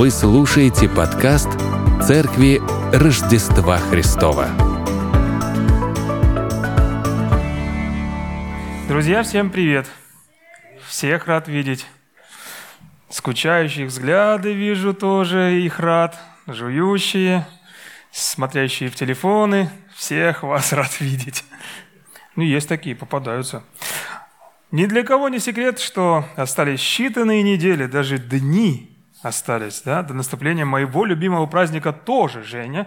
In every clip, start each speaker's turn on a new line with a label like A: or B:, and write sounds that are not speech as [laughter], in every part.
A: Вы слушаете подкаст Церкви Рождества Христова.
B: Друзья, всем привет! Всех рад видеть. Скучающих взгляды вижу тоже, их рад. Жующие, смотрящие в телефоны. Всех вас [laughs] рад видеть. Ну, есть такие, попадаются. Ни для кого не секрет, что остались считанные недели, даже дни остались, да, до наступления моего любимого праздника тоже, Женя.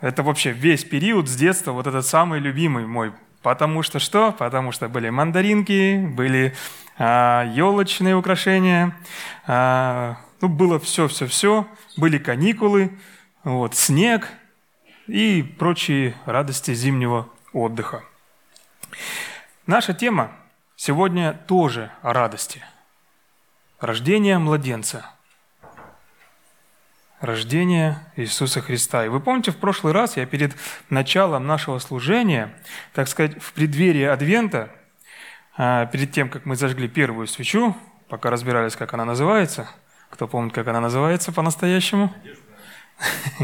B: Это вообще весь период с детства, вот этот самый любимый мой. Потому что что? Потому что были мандаринки, были а, елочные украшения, а, ну, было все-все-все, были каникулы, вот, снег и прочие радости зимнего отдыха. Наша тема сегодня тоже о радости – Рождение младенца. Рождение Иисуса Христа. И вы помните, в прошлый раз я перед началом нашего служения, так сказать, в преддверии Адвента, а, перед тем, как мы зажгли первую свечу, пока разбирались, как она называется, кто помнит, как она называется по-настоящему? [laughs]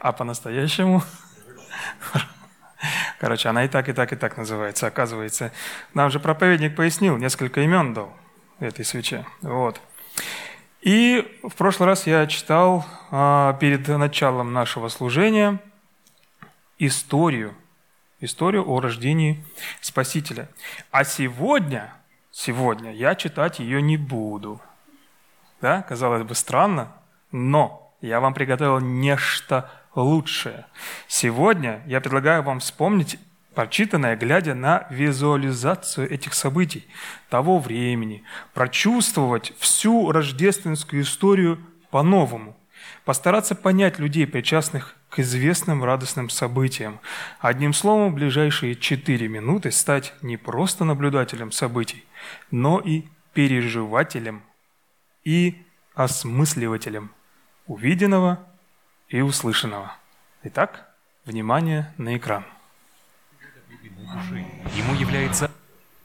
B: А по-настоящему? Короче, она и так, и так, и так называется, оказывается. Нам же проповедник пояснил, несколько имен дал этой свече. Вот. И в прошлый раз я читал а, перед началом нашего служения историю, историю о рождении Спасителя. А сегодня, сегодня я читать ее не буду. Да, казалось бы, странно, но я вам приготовил нечто лучшее. Сегодня я предлагаю вам вспомнить прочитанное, глядя на визуализацию этих событий, того времени, прочувствовать всю рождественскую историю по-новому, постараться понять людей, причастных к известным радостным событиям. Одним словом, в ближайшие четыре минуты стать не просто наблюдателем событий, но и переживателем и осмысливателем увиденного и услышанного. Итак, внимание на экран.
C: Ему является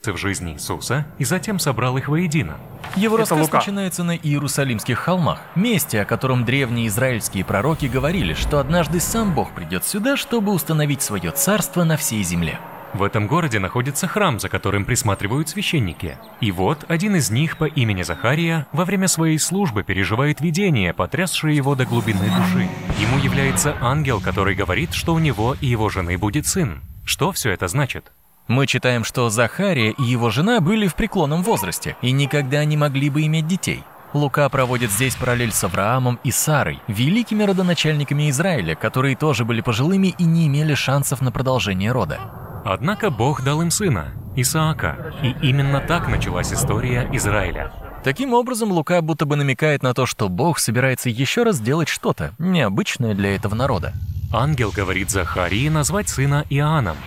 C: в жизни Иисуса и затем собрал их воедино.
D: Его Это рассказ Лука. начинается на Иерусалимских холмах, месте, о котором древние израильские пророки говорили, что однажды сам Бог придет сюда, чтобы установить свое царство на всей земле.
C: В этом городе находится храм, за которым присматривают священники. И вот один из них по имени Захария во время своей службы переживает видение, потрясшее его до глубины души. Ему является ангел, который говорит, что у него и его жены будет сын. Что все это значит?
D: Мы читаем, что Захария и его жена были в преклонном возрасте и никогда не могли бы иметь детей. Лука проводит здесь параллель с Авраамом и Сарой, великими родоначальниками Израиля, которые тоже были пожилыми и не имели шансов на продолжение рода.
C: Однако Бог дал им сына, Исаака, и именно так началась история Израиля.
D: Таким образом, Лука будто бы намекает на то, что Бог собирается еще раз сделать что-то необычное для этого народа.
C: Ангел говорит Захарии назвать сына Иоанном,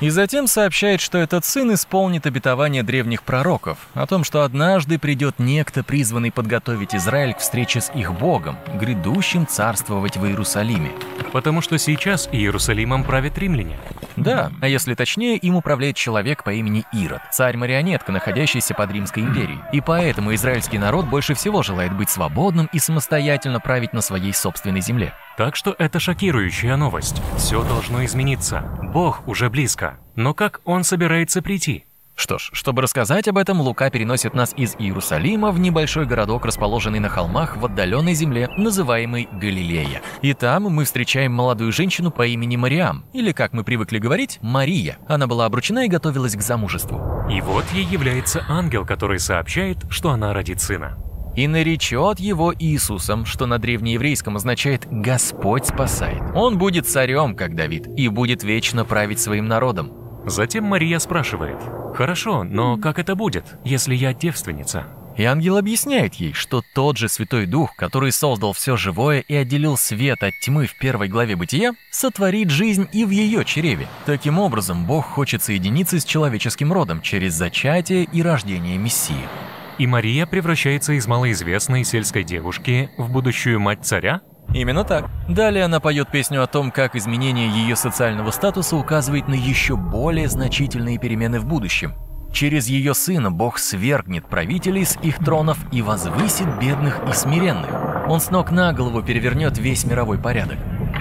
D: и затем сообщает, что этот сын исполнит обетование древних пророков о том, что однажды придет некто, призванный подготовить Израиль к встрече с их Богом, грядущим царствовать в Иерусалиме.
C: Потому что сейчас Иерусалимом правят римляне.
D: Да, а если точнее, им управляет человек по имени Ирод, царь-марионетка, находящийся под Римской империей. И поэтому израильский народ больше всего желает быть свободным и самостоятельно править на своей собственной земле.
C: Так что это шокирующая новость. Все должно измениться. Бог уже близко. Но как он собирается прийти?
D: Что ж, чтобы рассказать об этом, Лука переносит нас из Иерусалима в небольшой городок, расположенный на холмах в отдаленной земле, называемый Галилея. И там мы встречаем молодую женщину по имени Мариам, или, как мы привыкли говорить, Мария. Она была обручена и готовилась к замужеству.
C: И вот ей является ангел, который сообщает, что она родит сына
D: и наречет его Иисусом, что на древнееврейском означает «Господь спасает». Он будет царем, как Давид, и будет вечно править своим народом.
C: Затем Мария спрашивает, «Хорошо, но как это будет, если я девственница?»
D: И ангел объясняет ей, что тот же Святой Дух, который создал все живое и отделил свет от тьмы в первой главе Бытия, сотворит жизнь и в ее чреве. Таким образом, Бог хочет соединиться с человеческим родом через зачатие и рождение Мессии.
C: И Мария превращается из малоизвестной сельской девушки в будущую мать царя?
D: Именно так. Далее она поет песню о том, как изменение ее социального статуса указывает на еще более значительные перемены в будущем. Через ее сына Бог свергнет правителей с их тронов и возвысит бедных и смиренных. Он с ног на голову перевернет весь мировой порядок.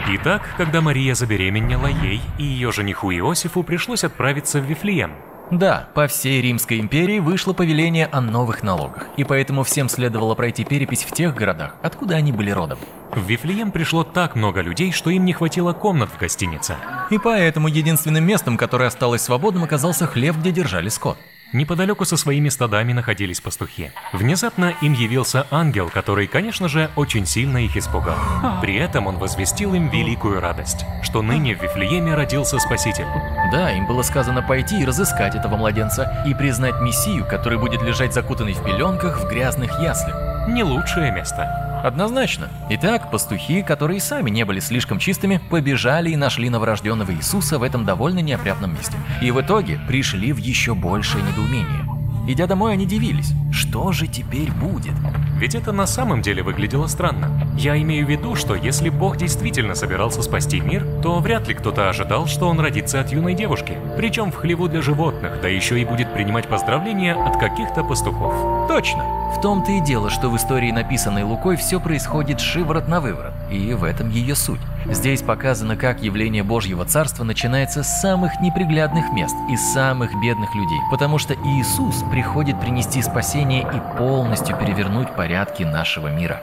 C: Итак, когда Мария забеременела, ей и ее жениху Иосифу пришлось отправиться в Вифлеем.
D: Да, по всей Римской империи вышло повеление о новых налогах, и поэтому всем следовало пройти перепись в тех городах, откуда они были родом.
C: В Вифлеем пришло так много людей, что им не хватило комнат в гостинице.
D: И поэтому единственным местом, которое осталось свободным, оказался хлев, где держали скот.
C: Неподалеку со своими стадами находились пастухи. Внезапно им явился ангел, который, конечно же, очень сильно их испугал. При этом он возвестил им великую радость, что ныне в Вифлееме родился Спаситель.
D: Да, им было сказано пойти и разыскать этого младенца и признать Мессию, который будет лежать закутанный в пеленках в грязных яслях.
C: Не лучшее место.
D: Однозначно. Итак, пастухи, которые сами не были слишком чистыми, побежали и нашли новорожденного Иисуса в этом довольно неопрятном месте. И в итоге пришли в еще большее недоумение. Идя домой, они дивились. Что же теперь будет?
C: Ведь это на самом деле выглядело странно. Я имею в виду, что если Бог действительно собирался спасти мир, то вряд ли кто-то ожидал, что он родится от юной девушки. Причем в хлеву для животных, да еще и будет принимать поздравления от каких-то пастухов.
D: Точно! В том-то и дело, что в истории, написанной Лукой, все происходит шиворот на выворот, и в этом ее суть. Здесь показано, как явление Божьего Царства начинается с самых неприглядных мест и самых бедных людей, потому что Иисус приходит принести спасение и полностью перевернуть порядки нашего мира.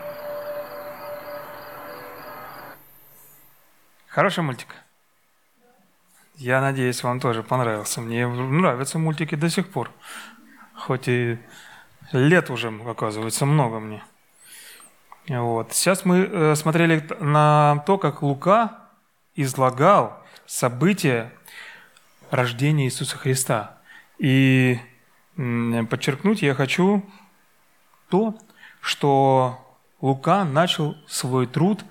B: Хороший мультик. Я надеюсь, вам тоже понравился. Мне нравятся мультики до сих пор. Хоть и Лет уже, оказывается, много мне. Вот. Сейчас мы э, смотрели на то, как Лука излагал события рождения Иисуса Христа. И подчеркнуть я хочу то, что Лука начал свой труд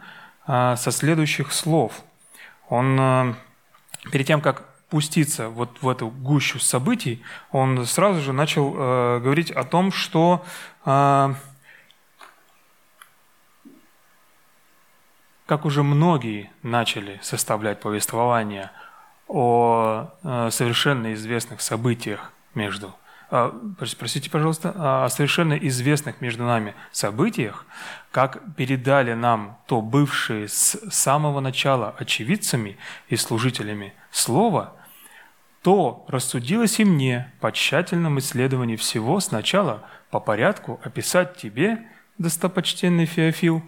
B: а, со следующих слов. Он э, перед тем, как пуститься вот в эту гущу событий, он сразу же начал э, говорить о том, что э, как уже многие начали составлять повествование о э, совершенно известных событиях между а, простите, пожалуйста, о совершенно известных между нами событиях, как передали нам то бывшие с самого начала очевидцами и служителями слова – то рассудилось и мне по тщательном исследовании всего сначала по порядку описать тебе, достопочтенный Феофил,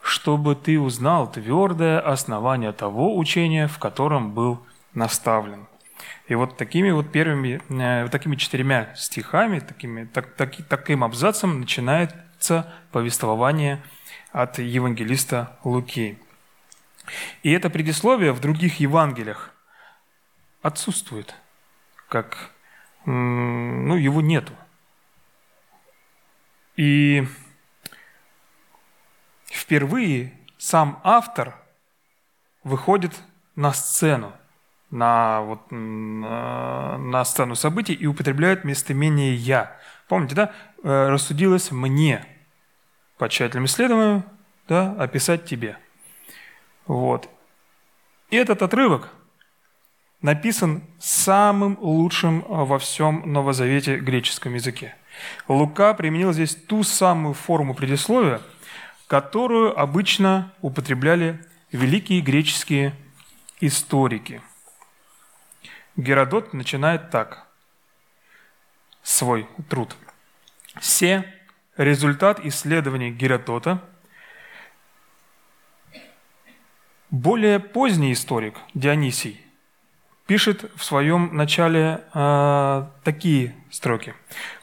B: чтобы ты узнал твердое основание того учения, в котором был наставлен. И вот такими вот первыми, э, такими четырьмя стихами, такими, так, так, таким абзацем начинается повествование от евангелиста Луки. И это предисловие в других Евангелиях отсутствует, как ну, его нету. И впервые сам автор выходит на сцену, на, вот, на сцену событий и употребляет местоимение «я». Помните, да? Э, «Рассудилось мне» по тщательному исследованию да, описать тебе. Вот. И этот отрывок – написан самым лучшим а, во всем Новозавете греческом языке. Лука применил здесь ту самую форму предисловия, которую обычно употребляли великие греческие историки. Геродот начинает так свой труд. Все результат исследований Геродота более поздний историк Дионисий пишет в своем начале э, такие строки.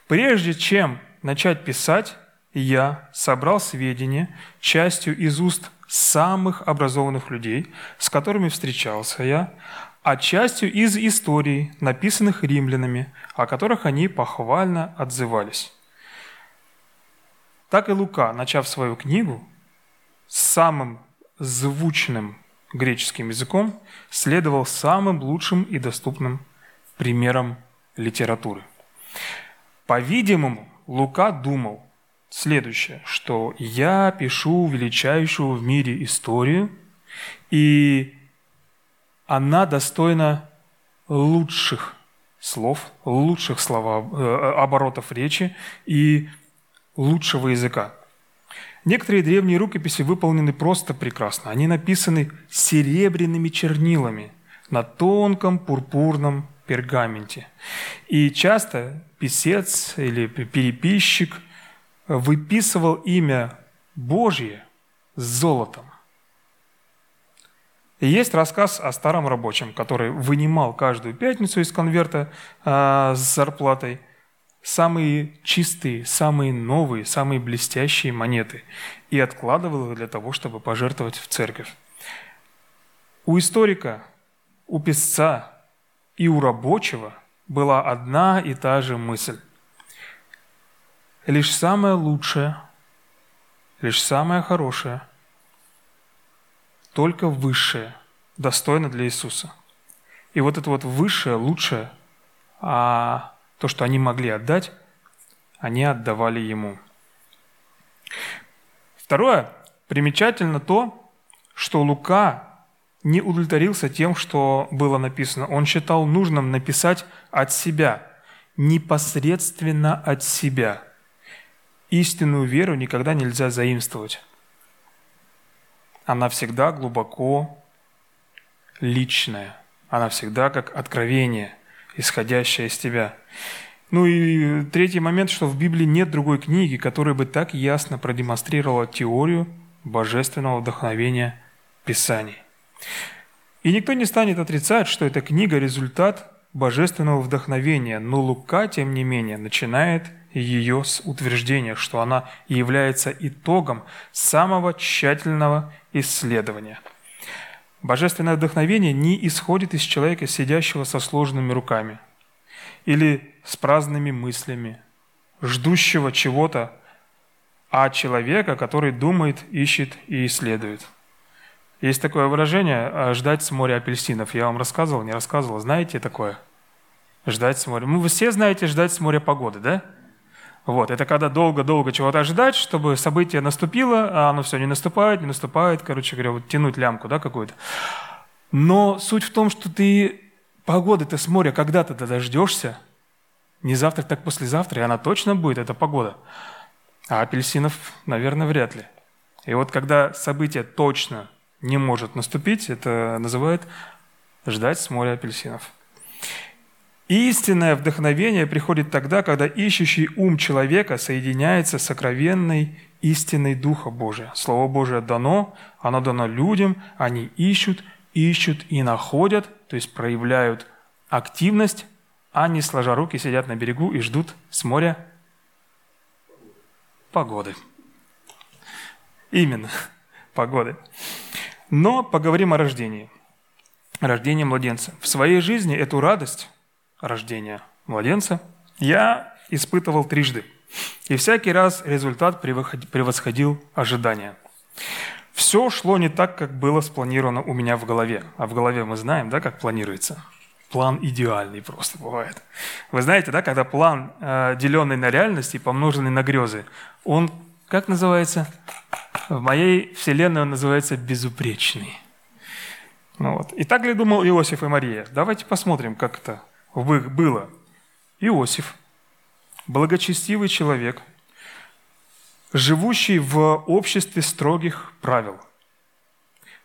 B: «Прежде чем начать писать, я собрал сведения частью из уст самых образованных людей, с которыми встречался я, а частью из историй, написанных римлянами, о которых они похвально отзывались. Так и Лука, начав свою книгу, самым звучным греческим языком, следовал самым лучшим и доступным примерам литературы. По-видимому, Лука думал следующее, что я пишу величайшую в мире историю, и она достойна лучших слов, лучших слова, э, оборотов речи и лучшего языка. Некоторые древние рукописи выполнены просто прекрасно. Они написаны серебряными чернилами на тонком пурпурном пергаменте. И часто писец или переписчик выписывал имя Божье с золотом. И есть рассказ о старом рабочем, который вынимал каждую пятницу из конверта э, с зарплатой самые чистые, самые новые, самые блестящие монеты и откладывал их для того, чтобы пожертвовать в церковь. У историка, у писца и у рабочего была одна и та же мысль. Лишь самое лучшее, лишь самое хорошее – только высшее достойно для Иисуса. И вот это вот высшее, лучшее, а то, что они могли отдать, они отдавали Ему. Второе, примечательно то, что Лука не удовлетворился тем, что было написано. Он считал нужным написать от себя, непосредственно от себя. Истинную веру никогда нельзя заимствовать она всегда глубоко личная. Она всегда как откровение, исходящее из тебя. Ну и третий момент, что в Библии нет другой книги, которая бы так ясно продемонстрировала теорию божественного вдохновения Писаний. И никто не станет отрицать, что эта книга – результат божественного вдохновения, но Лука, тем не менее, начинает ее с утверждения, что она является итогом самого тщательного исследования. Божественное вдохновение не исходит из человека, сидящего со сложными руками или с праздными мыслями, ждущего чего-то, а человека, который думает, ищет и исследует. Есть такое выражение а, «ждать с моря апельсинов». Я вам рассказывал, не рассказывал. Знаете такое? Ждать с моря. Ну, вы все знаете ждать с моря погоды, да? Вот, это когда долго-долго чего-то ожидать, чтобы событие наступило, а оно все не наступает, не наступает, короче говоря, вот тянуть лямку, да, какую-то. Но суть в том, что ты погоды-то с моря когда-то дождешься, не завтра, так послезавтра, и она точно будет, эта погода. А апельсинов, наверное, вряд ли. И вот когда событие точно не может наступить, это называют ждать с моря апельсинов. Истинное вдохновение приходит тогда, когда ищущий ум человека соединяется с сокровенной истиной Духа Божия. Слово Божие дано, оно дано людям, они ищут, ищут и находят, то есть проявляют активность, а не сложа руки сидят на берегу и ждут с моря погоды. Именно, [laughs] погоды. Но поговорим о рождении. Рождении младенца. В своей жизни эту радость рождения младенца, я испытывал трижды. И всякий раз результат превосходил ожидания. Все шло не так, как было спланировано у меня в голове. А в голове мы знаем, да, как планируется. План идеальный просто бывает. Вы знаете, да, когда план, э, деленный на реальность и помноженный на грезы, он, как называется? В моей вселенной он называется безупречный. Ну вот. И так ли думал Иосиф и Мария? Давайте посмотрим, как это было Иосиф, благочестивый человек, живущий в обществе строгих правил,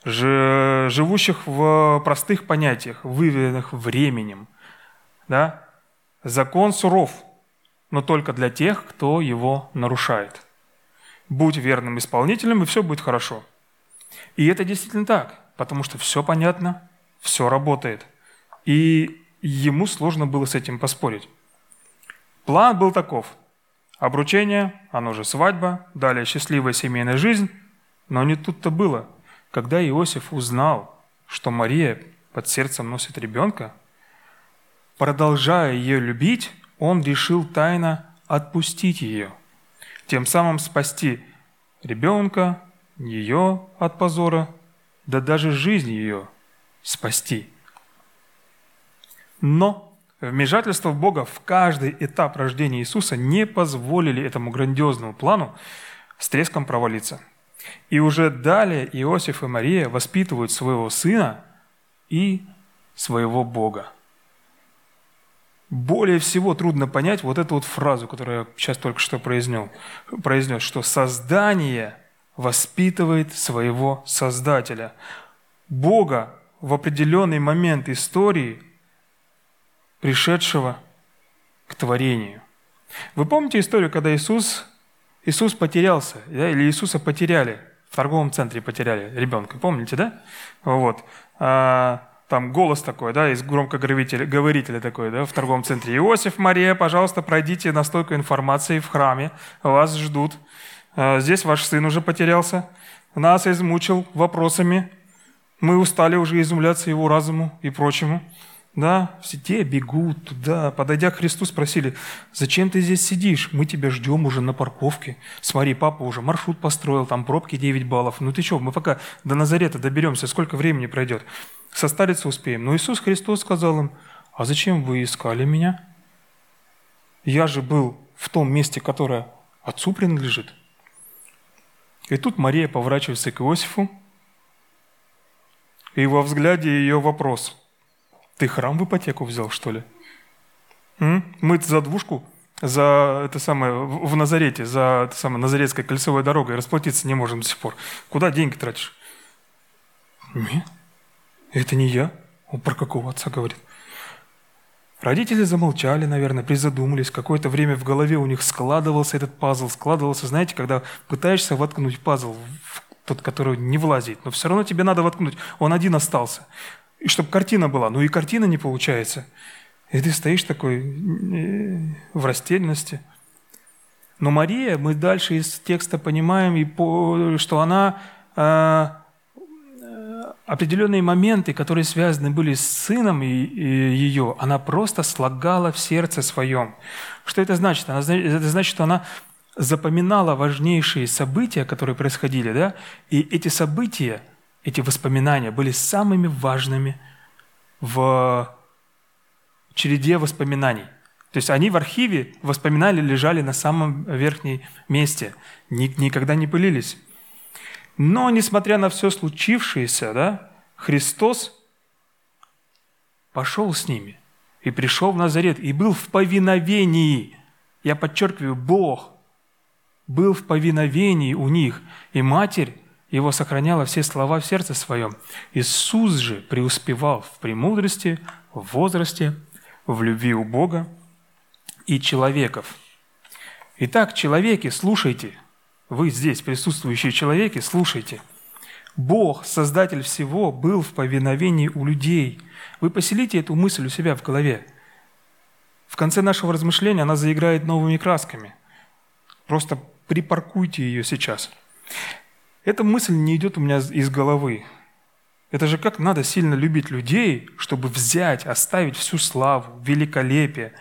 B: живущих в простых понятиях, выведенных временем. Да? Закон суров, но только для тех, кто его нарушает. Будь верным исполнителем, и все будет хорошо. И это действительно так, потому что все понятно, все работает. И ему сложно было с этим поспорить. План был таков. Обручение, оно же свадьба, далее счастливая семейная жизнь. Но не тут-то было. Когда Иосиф узнал, что Мария под сердцем носит ребенка, продолжая ее любить, он решил тайно отпустить ее, тем самым спасти ребенка, ее от позора, да даже жизнь ее спасти – но вмешательство Бога в каждый этап рождения Иисуса не позволили этому грандиозному плану с треском провалиться. И уже далее Иосиф и Мария воспитывают своего сына и своего Бога. Более всего трудно понять вот эту вот фразу, которую я сейчас только что произнес, произнес что создание воспитывает своего Создателя. Бога в определенный момент истории, пришедшего к творению. Вы помните историю, когда Иисус, Иисус потерялся, да, или Иисуса потеряли, в торговом центре потеряли ребенка, помните, да? Вот. А, там голос такой, да, из громкоговорителя говорителя такой, да, в торговом центре. Иосиф, Мария, пожалуйста, пройдите на стойку информации в храме, вас ждут. А, здесь ваш сын уже потерялся, нас измучил вопросами, мы устали уже изумляться его разуму и прочему. Да, все те бегут туда. Подойдя к Христу, спросили, зачем ты здесь сидишь? Мы тебя ждем уже на парковке. Смотри, папа уже маршрут построил, там пробки 9 баллов. Ну ты что, мы пока до Назарета доберемся, сколько времени пройдет? Состариться успеем. Но Иисус Христос сказал им, а зачем вы искали меня? Я же был в том месте, которое Отцу принадлежит. И тут Мария поворачивается к Иосифу, и во взгляде ее вопрос. Ты храм в ипотеку взял, что ли? Мы за двушку, за это самое, в Назарете, за это самое, Назаретской кольцевой дорогой расплатиться не можем до сих пор. Куда деньги тратишь? Нет, это не я. Он про какого отца говорит? Родители замолчали, наверное, призадумались. Какое-то время в голове у них складывался этот пазл, складывался, знаете, когда пытаешься воткнуть пазл в тот, который не влазит, но все равно тебе надо воткнуть, он один остался. И чтобы картина была, ну и картина не получается. И ты стоишь такой э, в растерянности. Но Мария, мы дальше из текста понимаем, что она а, э, определенные моменты, которые связаны были с сыном и, и ее, она просто слагала в сердце своем. Что это значит? Это значит, что она запоминала важнейшие события, которые происходили, да, и эти события, эти воспоминания были самыми важными в череде воспоминаний. То есть они в архиве воспоминания лежали на самом верхнем месте, никогда не пылились. Но, несмотря на все случившееся, да, Христос пошел с ними и пришел в Назарет, и был в повиновении. Я подчеркиваю, Бог был в повиновении у них, и Матерь его сохраняла все слова в сердце своем. Иисус же преуспевал в премудрости, в возрасте, в любви у Бога и человеков. Итак, человеки, слушайте. Вы здесь, присутствующие человеки, слушайте. Бог, Создатель всего, был в повиновении у людей. Вы поселите эту мысль у себя в голове. В конце нашего размышления она заиграет новыми красками. Просто припаркуйте ее сейчас. Эта мысль не идет у меня из головы. Это же как надо сильно любить людей, чтобы взять, оставить всю славу, великолепие,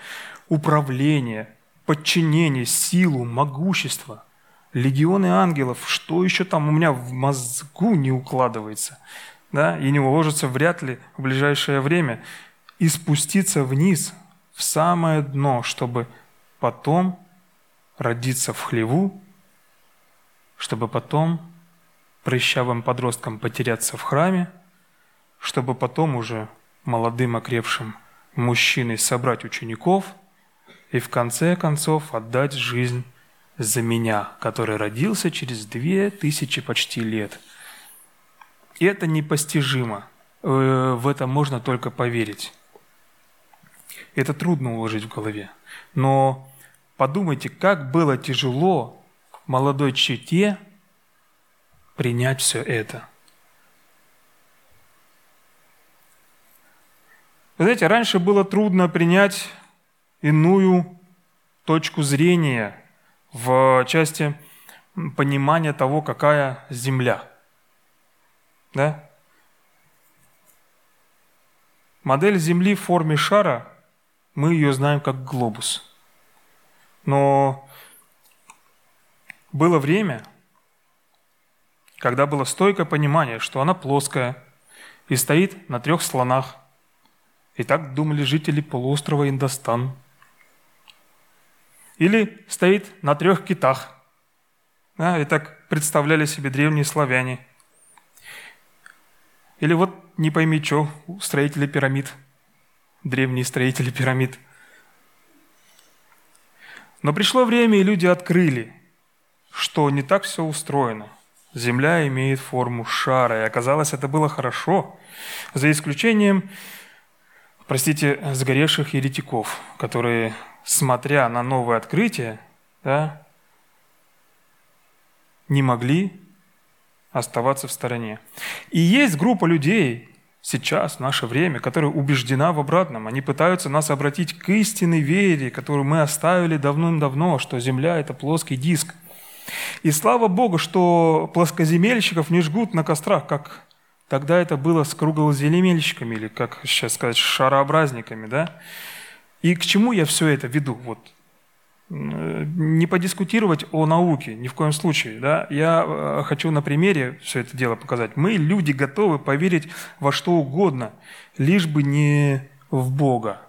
B: управление, подчинение, силу, могущество, легионы ангелов, что еще там у меня в мозгу не укладывается, да, и не уложится вряд ли в ближайшее время, и спуститься вниз в самое дно, чтобы потом родиться в хлеву, чтобы потом прыщавым подросткам потеряться в храме, чтобы потом уже молодым окрепшим мужчиной собрать учеников и в конце концов отдать жизнь за меня, который родился через две тысячи почти лет. И это непостижимо. Э, в это можно только поверить. Это трудно уложить в голове. Но Подумайте, как было тяжело молодой чете принять все это. Вы знаете, раньше было трудно принять иную точку зрения в части понимания того, какая Земля. Да? Модель Земли в форме шара, мы ее знаем как глобус – но было время, когда было стойкое понимание, что она плоская и стоит на трех слонах. И так думали жители полуострова Индостан. Или стоит на трех китах. Да, и так представляли себе древние славяне. Или вот не пойми что, строители пирамид, древние строители пирамид – но пришло время, и люди открыли, что не так все устроено, Земля имеет форму шара, и оказалось, это было хорошо, за исключением, простите, сгоревших еретиков, которые, смотря на новое открытие, да, не могли оставаться в стороне. И есть группа людей сейчас, в наше время, которая убеждена в обратном. Они пытаются нас обратить к истинной вере, которую мы оставили давным-давно, что Земля – это плоский диск. И слава Богу, что плоскоземельщиков не жгут на кострах, как тогда это было с круглоземельщиками, или, как сейчас сказать, шарообразниками. Да? И к чему я все это веду? Вот не подискутировать о науке, ни в коем случае. Да? Я э, хочу на примере все это дело показать. Мы, люди, готовы поверить во что угодно, лишь бы не в Бога.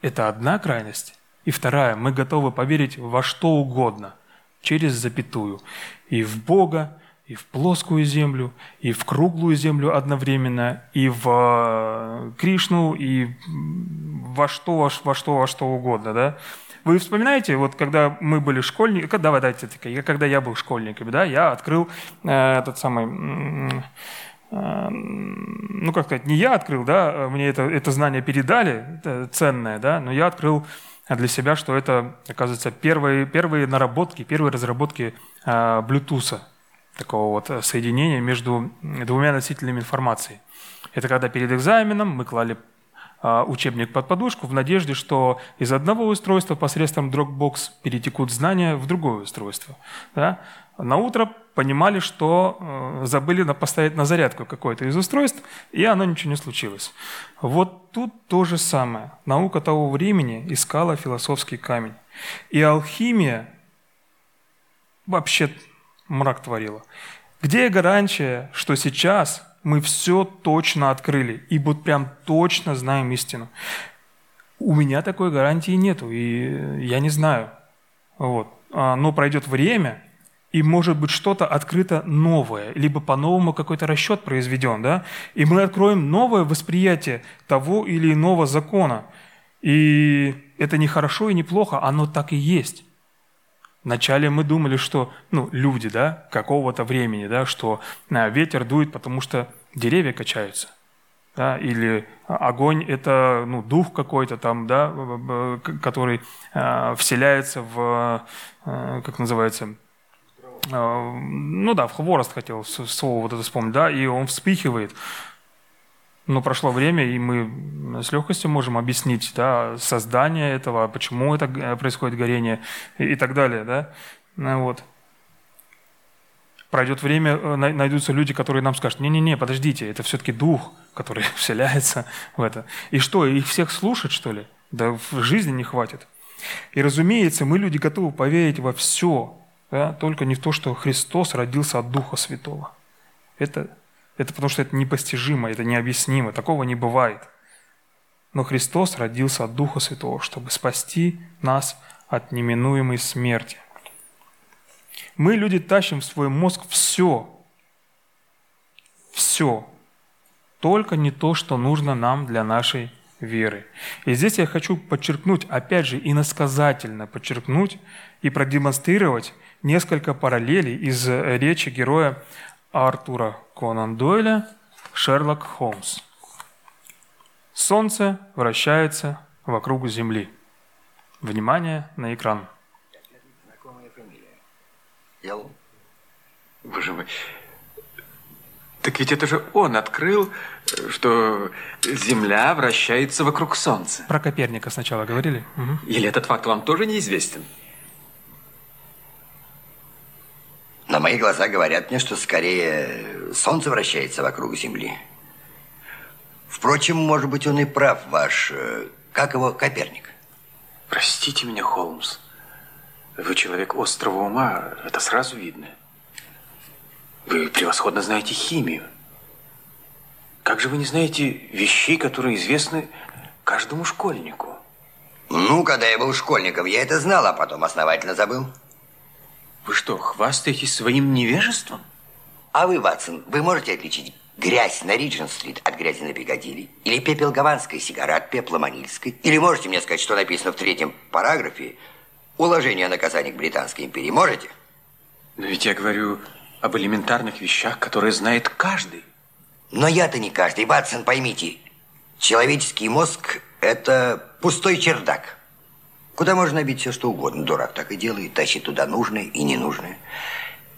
B: Это одна крайность. И вторая, мы готовы поверить во что угодно, через запятую. И в Бога, и в плоскую землю, и в круглую землю одновременно, и в э, Кришну, и во что, во, что, во что угодно. Да? Вы вспоминаете, вот когда мы были школьниками, давай, давайте, когда я был школьником, да, я открыл э, этот самый, э, ну как сказать, не я открыл, да, мне это, это знание передали, это ценное, да, но я открыл для себя, что это, оказывается, первые, первые наработки, первые разработки э, Bluetooth, такого вот соединения между двумя носителями информации. Это когда перед экзаменом мы клали а, учебник под подушку в надежде, что из одного устройства посредством Dropbox перетекут знания в другое устройство. Да? На утро понимали, что э, забыли поставить на зарядку какое-то из устройств, и оно ничего не случилось. Вот тут то же самое. Наука того времени искала философский камень. И алхимия вообще мрак творила. Где гарантия, что сейчас мы все точно открыли, и вот прям точно знаем истину. У меня такой гарантии нету, и я не знаю. Вот. А, но пройдет время, и может быть что-то открыто новое, либо по-новому какой-то расчет произведен, да? и мы откроем новое восприятие того или иного закона. И это не хорошо и не плохо, оно так и есть. Вначале мы думали, что ну, люди да, какого-то времени, да, что а, ветер дует, потому что деревья качаются. Да, или огонь – это ну, дух какой-то там, да, который э, вселяется в, э, как называется, ну да, в хворост хотел слово вот это вспомнить, да, и он вспыхивает. Но прошло время, и мы с легкостью можем объяснить да, создание этого, почему это происходит горение и, и так далее. Да? Ну вот. Пройдет время, э, найдутся люди, которые нам скажут, не-не-не, подождите, это все-таки дух, который [laughs] вселяется в это. И что, их всех слушать, что ли? Да в жизни не хватит. И разумеется, мы люди готовы поверить во все, да, только не в то, что Христос родился от Духа Святого. Это это потому что это непостижимо, это необъяснимо, такого не бывает. Но Христос родился от Духа Святого, чтобы спасти нас от неминуемой смерти. Мы, люди, тащим в свой мозг все, все, только не то, что нужно нам для нашей веры. И здесь я хочу подчеркнуть, опять же, иносказательно подчеркнуть и продемонстрировать несколько параллелей из речи героя Артура Конан Дойля «Шерлок Холмс». Солнце вращается вокруг Земли. Внимание на экран. Знакомая фамилия.
E: Ел. Боже мой. Так ведь это же он открыл, что Земля вращается вокруг Солнца.
B: Про Коперника сначала говорили?
E: Угу. Или этот факт вам тоже неизвестен?
F: Но мои глаза говорят мне, что скорее Солнце вращается вокруг Земли. Впрочем, может быть, он и прав, ваш... Э, как его, Коперник?
E: Простите меня, Холмс. Вы человек острого ума, это сразу видно. Вы превосходно знаете химию. Как же вы не знаете вещей, которые известны каждому школьнику?
F: Ну, когда я был школьником, я это знал, а потом основательно забыл.
E: Вы что, хвастаетесь своим невежеством?
F: А вы, Ватсон, вы можете отличить грязь на Риджин-стрит от грязи на Пикадилли? Или пепел гаванской сигары от пепла манильской? Или можете мне сказать, что написано в третьем параграфе уложение о наказании к Британской империи? Можете?
E: Но ведь я говорю об элементарных вещах, которые знает каждый.
F: Но я-то не каждый, Батсон, поймите. Человеческий мозг – это пустой чердак. Куда можно набить все, что угодно. Дурак так и делает, тащит туда нужное и ненужное.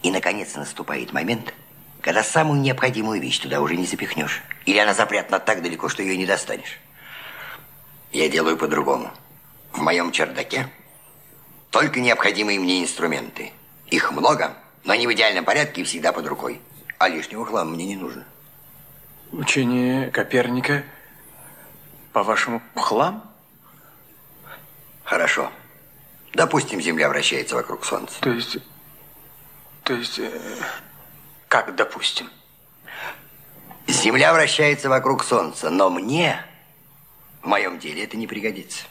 F: И, наконец, наступает момент, когда самую необходимую вещь туда уже не запихнешь. Или она запрятана так далеко, что ее не достанешь. Я делаю по-другому. В моем чердаке только необходимые мне инструменты. Их много, но они в идеальном порядке и всегда под рукой. А лишнего хлама мне не нужно.
E: Учение Коперника, по-вашему, хлам?
F: Хорошо. Допустим, Земля вращается вокруг Солнца.
E: То есть, то есть, э, как допустим?
F: Земля вращается вокруг Солнца, но мне в моем деле это не пригодится.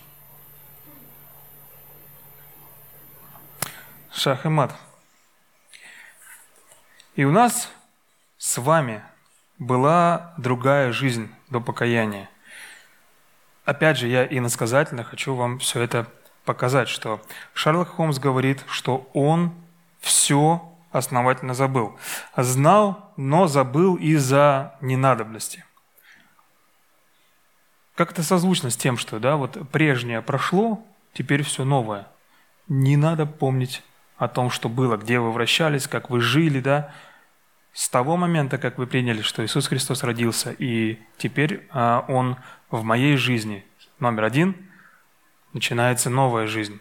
B: Шах и мат. И у нас с вами была другая жизнь до покаяния. Опять же, я иносказательно хочу вам все это показать, что Шерлок Холмс говорит, что он все основательно забыл. Знал, но забыл из-за ненадобности. Как это созвучно с тем, что да, вот прежнее прошло, теперь все новое. Не надо помнить о том, что было, где вы вращались, как вы жили, да, с того момента, как вы приняли, что Иисус Христос родился, и теперь а, Он в моей жизни, номер один, начинается новая жизнь.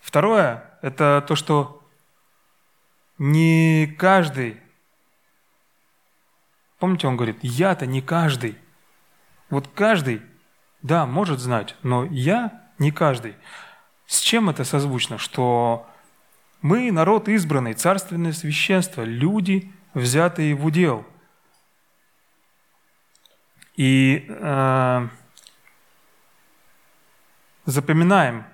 B: Второе – это то, что не каждый, помните, он говорит, я-то не каждый. Вот каждый, да, может знать, но я не каждый. С чем это созвучно? Что мы народ избранный, царственное священство, люди, взятые в удел. И э, запоминаем,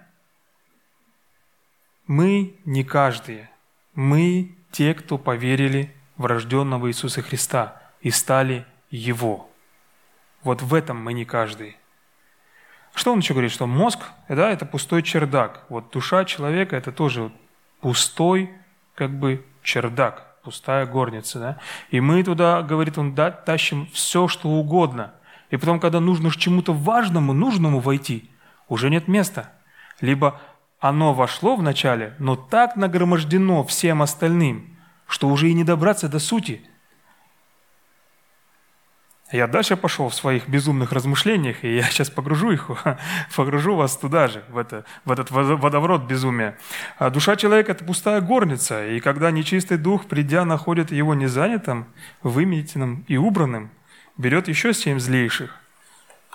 B: мы не каждые, мы те, кто поверили в рожденного Иисуса Христа и стали Его. Вот в этом мы не каждый. Что он еще говорит? Что мозг да, – это пустой чердак. Вот душа человека – это тоже пустой как бы чердак, пустая горница. Да? И мы туда, говорит он, да, тащим все, что угодно. И потом, когда нужно к чему-то важному, нужному войти, уже нет места. Либо оно вошло вначале, но так нагромождено всем остальным, что уже и не добраться до сути – я дальше пошел в своих безумных размышлениях, и я [laughs] сейчас погружу их, [laughs] погружу вас туда же, в, это, в этот водоворот безумия. А душа человека – это пустая горница, и когда нечистый дух, придя, находит его незанятым, выметенным и убранным, берет еще семь злейших.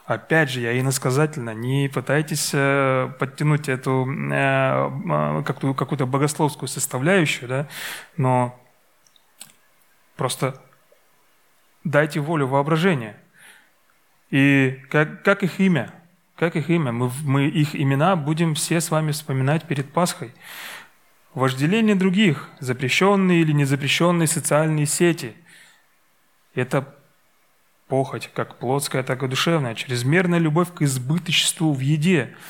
B: Опять же, я иносказательно, не пытайтесь э, подтянуть эту э, какую-то, какую-то богословскую составляющую, да, но просто дайте волю воображения. И как, как их имя? Как их имя? Мы, мы их имена будем все с вами вспоминать перед Пасхой. Вожделение других, запрещенные или незапрещенные социальные сети – это похоть, как плотская, так и душевная, чрезмерная любовь к избыточеству в еде –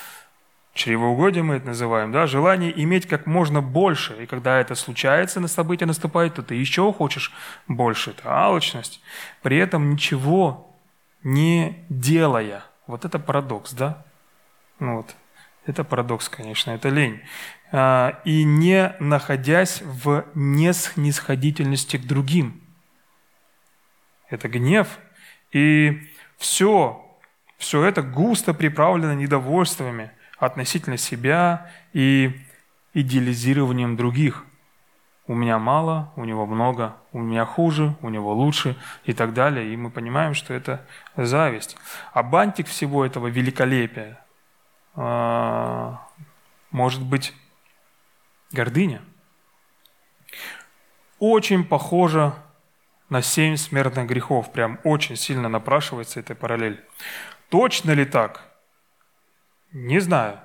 B: Чревоугодие мы это называем, да, желание иметь как можно больше. И когда это случается, на событие наступает, то ты еще хочешь больше. Это алчность. При этом ничего не делая. Вот это парадокс, да? Вот. Это парадокс, конечно, это лень. А, и не находясь в неснисходительности к другим. Это гнев. И все, все это густо приправлено недовольствами – относительно себя и идеализированием других. У меня мало, у него много, у меня хуже, у него лучше и так далее. И мы понимаем, что это зависть. А бантик всего этого великолепия э, может быть гордыня. Очень похоже на семь смертных грехов. Прям очень сильно напрашивается эта параллель. Точно ли так? Не знаю.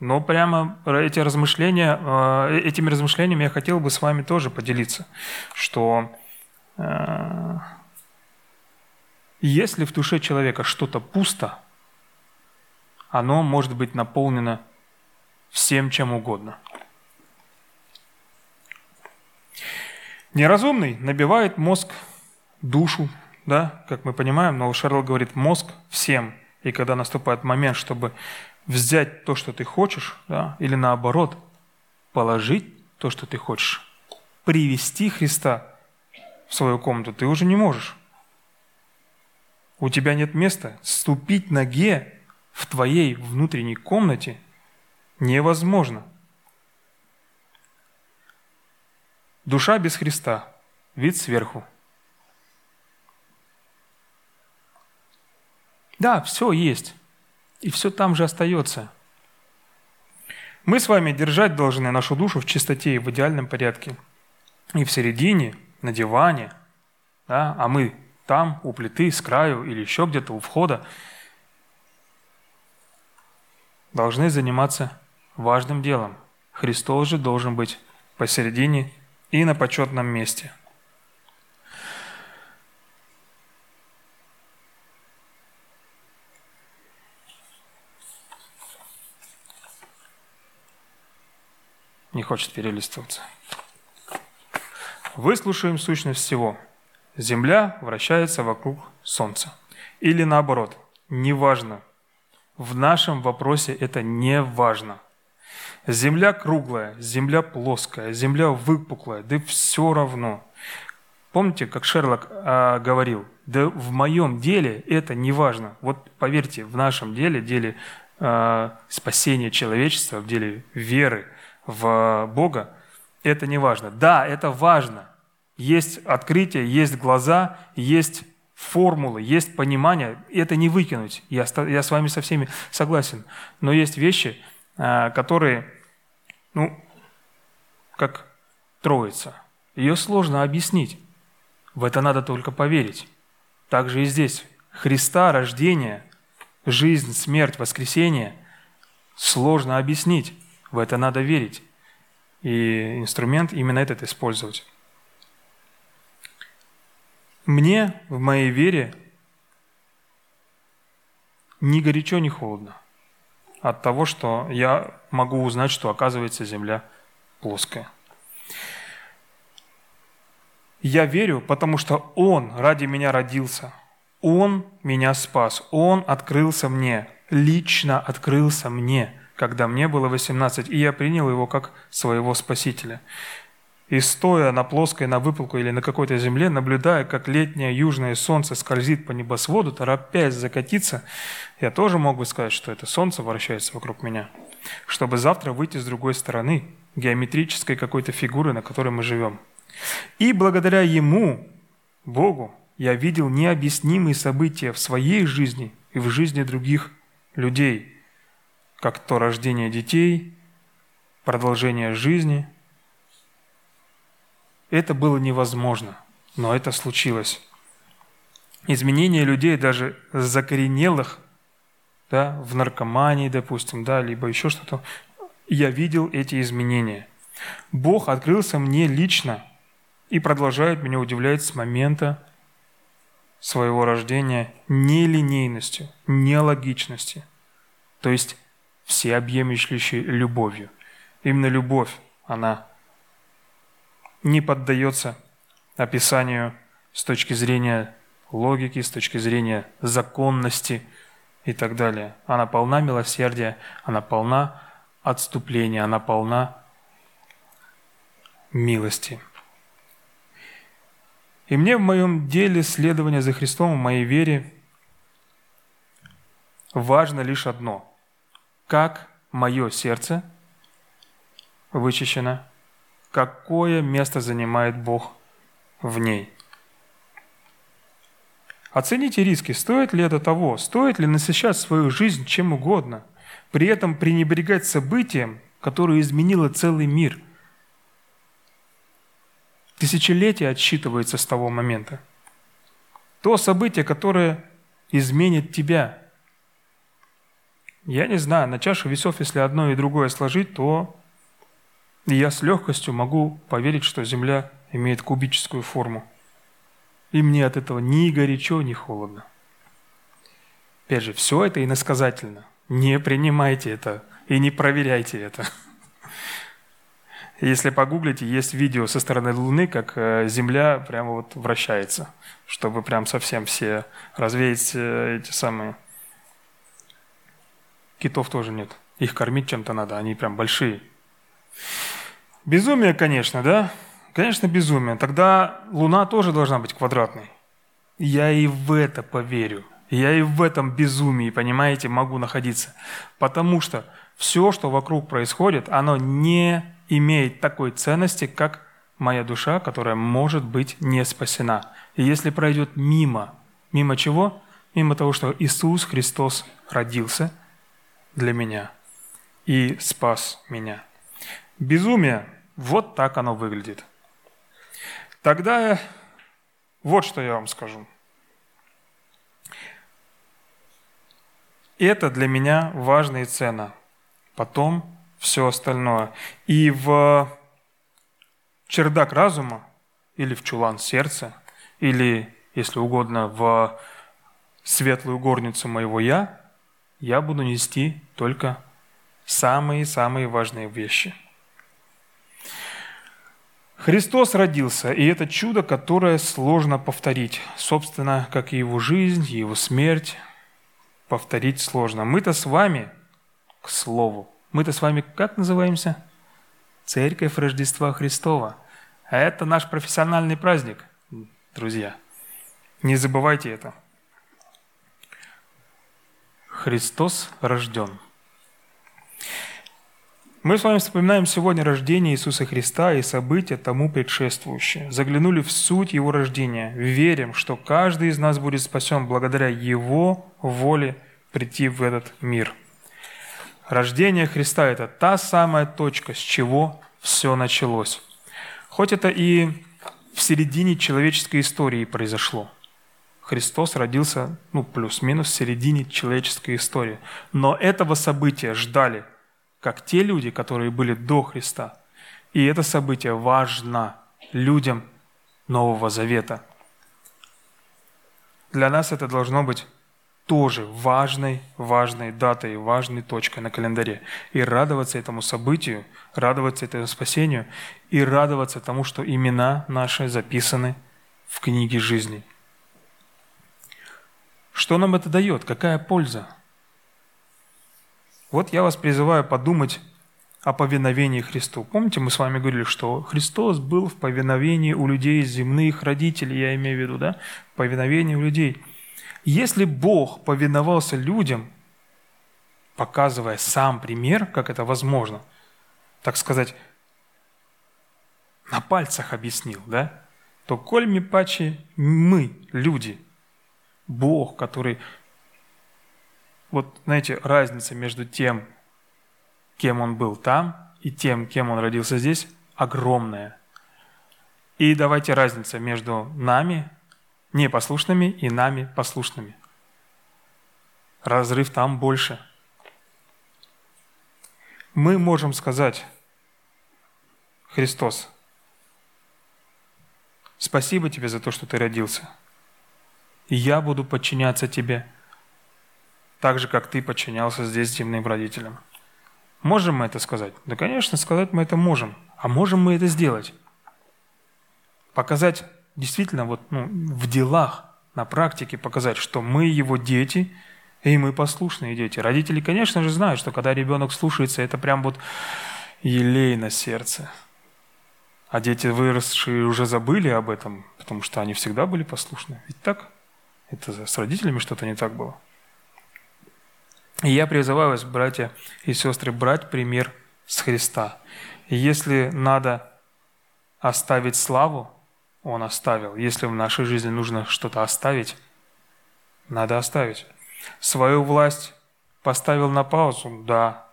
B: Но прямо эти размышления, э, этими размышлениями я хотел бы с вами тоже поделиться, что э, если в душе человека что-то пусто, оно может быть наполнено всем чем угодно. Неразумный набивает мозг, душу, да, как мы понимаем, но Шерл говорит мозг всем. И когда наступает момент, чтобы взять то, что ты хочешь, да, или наоборот, положить то, что ты хочешь, привести Христа в свою комнату, ты уже не можешь. У тебя нет места. Ступить ноге в твоей внутренней комнате невозможно. Душа без Христа. Вид сверху. Да, все есть. И все там же остается. Мы с вами держать должны нашу душу в чистоте и в идеальном порядке. И в середине, на диване, да, а мы там, у плиты, с краю или еще где-то у входа, должны заниматься важным делом. Христос же должен быть посередине и на почетном месте. Не хочет перелистываться. Выслушаем сущность всего. Земля вращается вокруг Солнца. Или наоборот, неважно. В нашем вопросе это не важно. Земля круглая, земля плоская, земля выпуклая, да все равно. Помните, как Шерлок а, говорил, да в моем деле это не важно. Вот поверьте, в нашем деле, деле а, спасения человечества, в деле веры в Бога, это не важно. Да, это важно. Есть открытие, есть глаза, есть формулы, есть понимание. Это не выкинуть. Я, я с вами со всеми согласен. Но есть вещи, а, которые ну, как Троица. Ее сложно объяснить. В это надо только поверить. Также и здесь. Христа, рождение, жизнь, смерть, воскресение сложно объяснить. В это надо верить. И инструмент именно этот использовать. Мне в моей вере ни горячо, ни холодно от того, что я могу узнать, что оказывается Земля плоская. Я верю, потому что Он ради меня родился. Он меня спас. Он открылся мне, лично открылся мне, когда мне было 18, и я принял Его как своего Спасителя. И стоя на плоской, на выпуклой или на какой-то земле, наблюдая, как летнее южное солнце скользит по небосводу, торопясь закатиться, я тоже мог бы сказать, что это солнце вращается вокруг меня, чтобы завтра выйти с другой стороны, геометрической какой-то фигуры, на которой мы живем. И благодаря ему, Богу, я видел необъяснимые события в своей жизни и в жизни других людей, как то рождение детей, продолжение жизни – это было невозможно, но это случилось. Изменение людей, даже закоренелых, да, в наркомании, допустим, да, либо еще что-то, я видел эти изменения. Бог открылся мне лично и продолжает меня удивлять с момента своего рождения нелинейностью, нелогичностью, то есть всеобъемлющей любовью. Именно любовь, она не поддается описанию с точки зрения логики, с точки зрения законности и так далее. Она полна милосердия, она полна отступления, она полна милости. И мне в моем деле следования за Христом, в моей вере, важно лишь одно. Как мое сердце вычищено какое место занимает Бог в ней. Оцените риски, стоит ли это того, стоит ли насыщать свою жизнь чем угодно, при этом пренебрегать событием, которое изменило целый мир. Тысячелетие отсчитывается с того момента. То событие, которое изменит тебя. Я не знаю, на чашу весов, если одно и другое сложить, то я с легкостью могу поверить, что Земля имеет кубическую форму. И мне от этого ни горячо, ни холодно. Опять же, все это иносказательно. Не принимайте это и не проверяйте это. Если погуглите, есть видео со стороны Луны, как э, Земля прямо вот вращается, чтобы прям совсем все развеять э, эти самые... Китов тоже нет. Их кормить чем-то надо, они прям большие. Безумие, конечно, да? Конечно, безумие. Тогда Луна тоже должна быть квадратной. Я и в это поверю. Я и в этом безумии, понимаете, могу находиться. Потому что все, что вокруг происходит, оно не имеет такой ценности, как моя душа, которая может быть не спасена. И если пройдет мимо, мимо чего? Мимо того, что Иисус Христос родился для меня и спас меня. Безумие, вот так оно выглядит. Тогда вот что я вам скажу. Это для меня важно и ценно. Потом все остальное. И в чердак разума, или в чулан сердца, или, если угодно, в светлую горницу моего «я», я буду нести только самые-самые важные вещи. Христос родился, и это чудо, которое сложно повторить. Собственно, как и его жизнь, и его смерть, повторить сложно. Мы-то с вами, к слову, мы-то с вами как называемся? Церковь Рождества Христова. А это наш профессиональный праздник, друзья. Не забывайте это. Христос рожден. Мы с вами вспоминаем сегодня рождение Иисуса Христа и события тому предшествующие. Заглянули в суть Его рождения. Верим, что каждый из нас будет спасен благодаря Его воле прийти в этот мир. Рождение Христа – это та самая точка, с чего все началось. Хоть это и в середине человеческой истории произошло. Христос родился, ну, плюс-минус в середине человеческой истории. Но этого события ждали – как те люди, которые были до Христа. И это событие важно людям Нового Завета. Для нас это должно быть тоже важной, важной датой, важной точкой на календаре. И радоваться этому событию, радоваться этому спасению, и радоваться тому, что имена наши записаны в книге жизни. Что нам это дает? Какая польза? Вот я вас призываю подумать о повиновении Христу. Помните, мы с вами говорили, что Христос был в повиновении у людей земных родителей, я имею в виду, да? Повиновение у людей. Если Бог повиновался людям, показывая сам пример, как это возможно, так сказать, на пальцах объяснил, да? То коль ми паче мы, люди, Бог, который вот, знаете, разница между тем, кем он был там, и тем, кем он родился здесь, огромная. И давайте разница между нами, непослушными, и нами, послушными. Разрыв там больше. Мы можем сказать, Христос, спасибо тебе за то, что ты родился. И я буду подчиняться тебе – так же, как ты подчинялся здесь земным родителям. Можем мы это сказать? Да, конечно, сказать мы это можем. А можем мы это сделать? Показать действительно вот, ну, в делах, на практике показать, что мы его дети, и мы послушные дети. Родители, конечно же, знают, что когда ребенок слушается, это прям вот елей на сердце. А дети, выросшие, уже забыли об этом, потому что они всегда были послушны. Ведь так? Это с родителями что-то не так было. И я призываю вас, братья и сестры, брать пример с Христа. Если надо оставить славу, Он оставил. Если в нашей жизни нужно что-то оставить, надо оставить. Свою власть поставил на паузу? Да.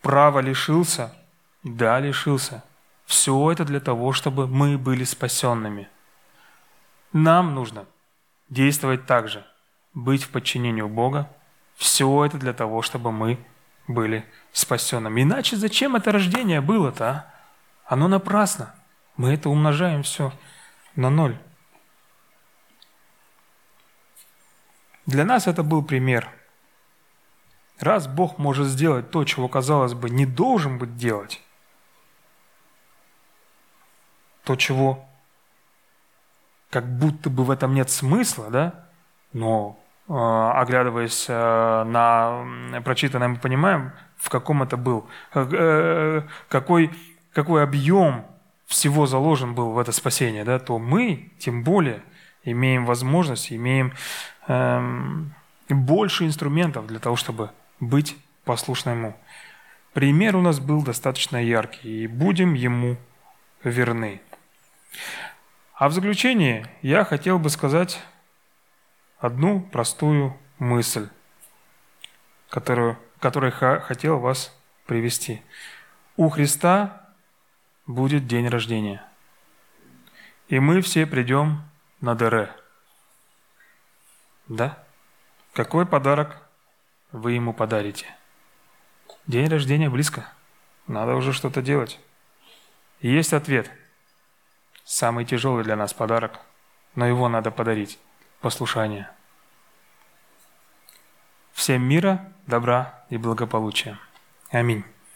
B: Право лишился? Да, лишился. Все это для того, чтобы мы были спасенными. Нам нужно действовать так же, быть в подчинении у Бога, все это для того, чтобы мы были спасенными. Иначе зачем это рождение было-то, а? Оно напрасно. Мы это умножаем все на ноль. Для нас это был пример. Раз Бог может сделать то, чего, казалось бы, не должен быть делать, то, чего как будто бы в этом нет смысла, да? Но э, оглядываясь э, на прочитанное, мы понимаем, в каком это был, э, какой, какой объем всего заложен был в это спасение, да, то мы, тем более, имеем возможность, имеем эм, больше инструментов для того, чтобы быть послушны Ему. Пример у нас был достаточно яркий, и будем Ему верны. А в заключение я хотел бы сказать одну простую мысль, которую, которую хотел вас привести. У Христа будет день рождения. И мы все придем на Дере. Да? Какой подарок вы ему подарите? День рождения близко. Надо уже что-то делать. Есть ответ – Самый тяжелый для нас подарок, но его надо подарить – послушание. Всем мира, добра и благополучия. Аминь.